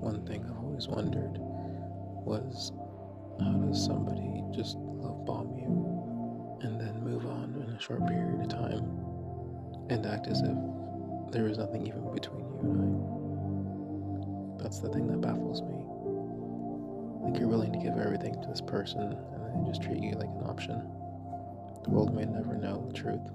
one thing I've always wondered was how does somebody just love bomb you and then move on in a short period of time and act as if there is nothing even between you and I? That's the thing that baffles me. Like you're willing to give everything to this person and they just treat you like an option. The world may never know the truth.